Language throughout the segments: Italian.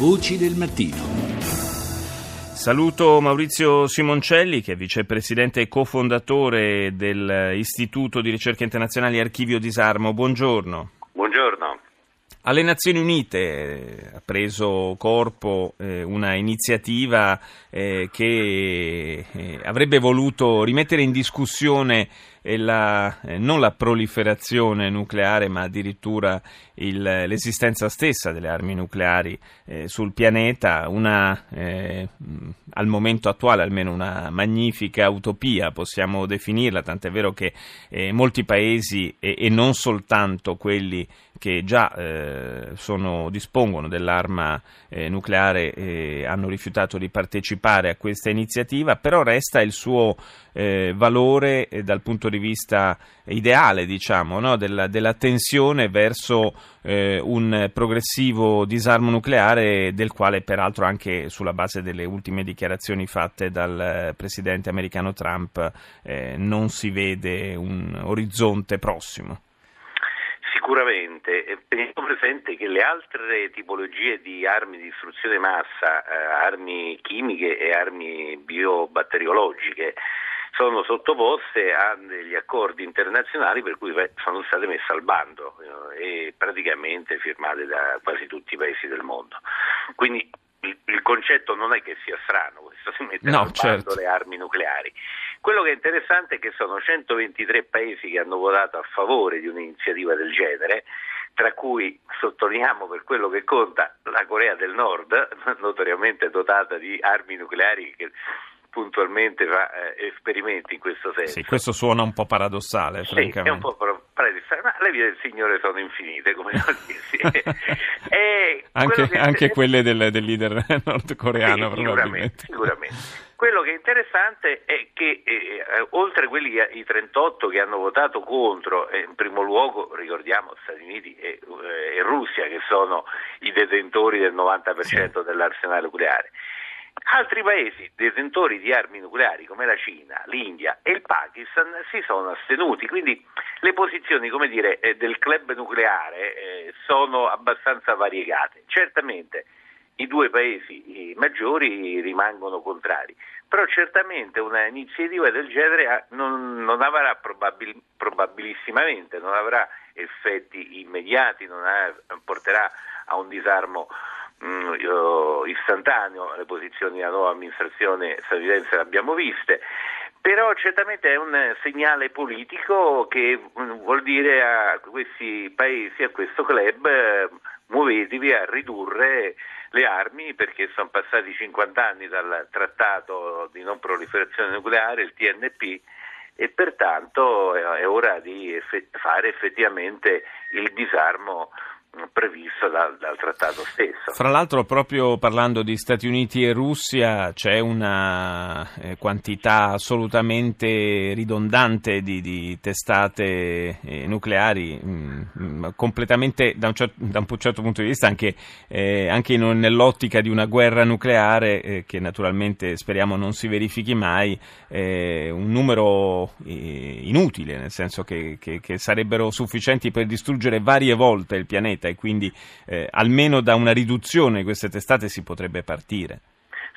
Voci del mattino. Saluto Maurizio Simoncelli, che è vicepresidente e cofondatore dell'Istituto di Ricerche Internazionali Archivio Disarmo. Buongiorno. Buongiorno. Alle Nazioni Unite eh, ha preso corpo eh, una iniziativa eh, che eh, avrebbe voluto rimettere in discussione la, eh, non la proliferazione nucleare, ma addirittura il, l'esistenza stessa delle armi nucleari sul pianeta, una, al momento attuale almeno una magnifica utopia, possiamo definirla, tant'è vero che molti paesi e, e non soltanto quelli che già eh, sono, dispongono dell'arma eh, nucleare eh, hanno rifiutato di partecipare a questa iniziativa, però resta il suo eh, valore eh, dal punto di vista ideale, diciamo, no? della, della, tensione verso eh, un progressivo disarmo nucleare del quale peraltro anche sulla base delle ultime dichiarazioni fatte dal presidente americano Trump non si vede un orizzonte prossimo. Sicuramente, teniamo presente che le altre tipologie di armi di distruzione di massa, eh, armi chimiche e armi biobatteriologiche, sono sottoposte a degli accordi internazionali per cui sono state messe al bando eh, e praticamente firmate da quasi tutti i paesi del mondo. Quindi il, il concetto non è che sia strano, questo si mette no, al bando certo. le armi nucleari. Quello che è interessante è che sono 123 paesi che hanno votato a favore di un'iniziativa del genere, tra cui sottolineiamo per quello che conta la Corea del Nord, notoriamente dotata di armi nucleari che puntualmente fa eh, esperimenti in questo senso. Sì, questo suona un po' paradossale, sì, francamente. è un po' paradossale, ma le vie del Signore sono infinite, come si dice. anche, che... anche, quelle del, del leader nordcoreano, sì, probabilmente. Sicuramente, sicuramente. Quello che è interessante è che eh, oltre quelli i 38 che hanno votato contro, eh, in primo luogo ricordiamo Stati Uniti e, eh, e, Russia che sono i detentori del 90% sì. dell'arsenale nucleare, altri paesi detentori di armi nucleari come la Cina, l'India e il Pakistan si sono astenuti, quindi le posizioni dire, eh, del club nucleare eh, sono abbastanza variegate. Certamente i due paesi maggiori rimangono contrari, però certamente una iniziativa del genere non, non avrà probabil, probabilissimamente, non avrà effetti immediati, non ha, porterà a un disarmo mh, mm, istantaneo, le posizioni della nuova amministrazione statunitense le abbiamo viste, però certamente è un segnale politico che mm, vuol dire a questi paesi, a questo club, eh, muovetevi a ridurre le armi perché sono passati 50 anni dal trattato di non proliferazione nucleare, il TNP, e pertanto è ora di fare effettivamente il disarmo previsto dal, dal, trattato stesso. Fra l'altro, proprio parlando di Stati Uniti e Russia, c'è una eh, quantità assolutamente ridondante di, di testate eh, nucleari, mh, mm, mm, completamente da un, certo, da un, certo, punto di vista anche, eh, anche in, nell'ottica di una guerra nucleare, eh, che naturalmente speriamo non si verifichi mai, eh, un numero eh, inutile, nel senso che, che, che sarebbero sufficienti per distruggere varie volte il pianeta pianeta e quindi eh, almeno da una riduzione di queste testate si potrebbe partire.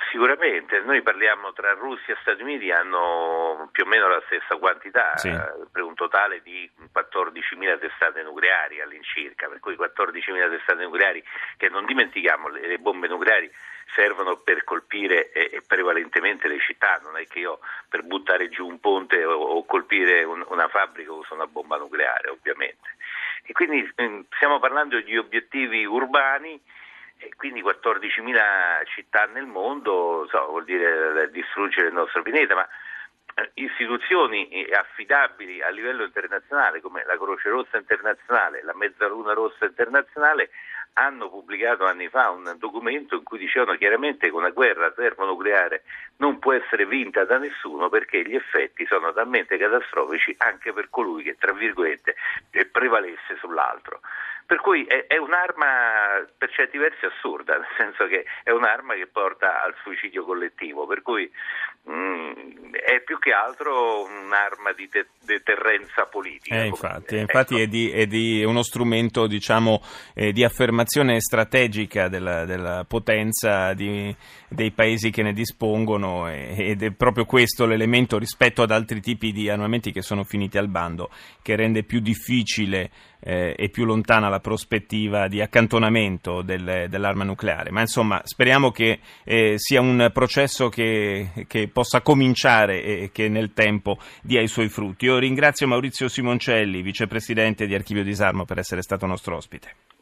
Sicuramente, noi parliamo tra Russia e Stati Uniti hanno più o meno la stessa quantità, sì. eh, per un totale di 14.000 testate nucleari all'incirca, per cui 14.000 testate nucleari che non dimentichiamo, le, le bombe nucleari servono per colpire eh, prevalentemente le città, non è che io per buttare giù un ponte o, o colpire un, una fabbrica uso una bomba nucleare ovviamente. E quindi eh, stiamo parlando di obiettivi urbani quindi 14.000 città nel mondo so, vuol dire distruggere il nostro pianeta, ma eh, istituzioni eh, affidabili a livello internazionale come la Croce Rossa internazionale, la Mezzaluna Rossa internazionale hanno pubblicato anni fa un documento in cui dicevano chiaramente che una guerra termonucleare non può essere vinta da nessuno perché gli effetti sono talmente catastrofici anche per colui che, tra virgolette, prevalesse sull'altro. Per cui è, è, un'arma per certi versi assurda, nel senso che è un'arma che porta al suicidio collettivo, per cui mh, mm, è più che altro un'arma di de- deterrenza politica. Eh, infatti, infatti ecco. è, di, è, di uno strumento diciamo, eh, di affermazione strategica della, della potenza di, dei paesi che ne dispongono ed è proprio questo l'elemento rispetto ad altri tipi di armamenti che sono finiti al bando che rende più difficile eh, e più lontana la prospettiva di accantonamento del, dell'arma nucleare. Ma insomma speriamo che eh, sia un processo che, che possa cominciare e che nel tempo dia i suoi frutti. Io ringrazio Maurizio Simoncelli, vicepresidente di Archivio Disarmo, per essere stato nostro ospite.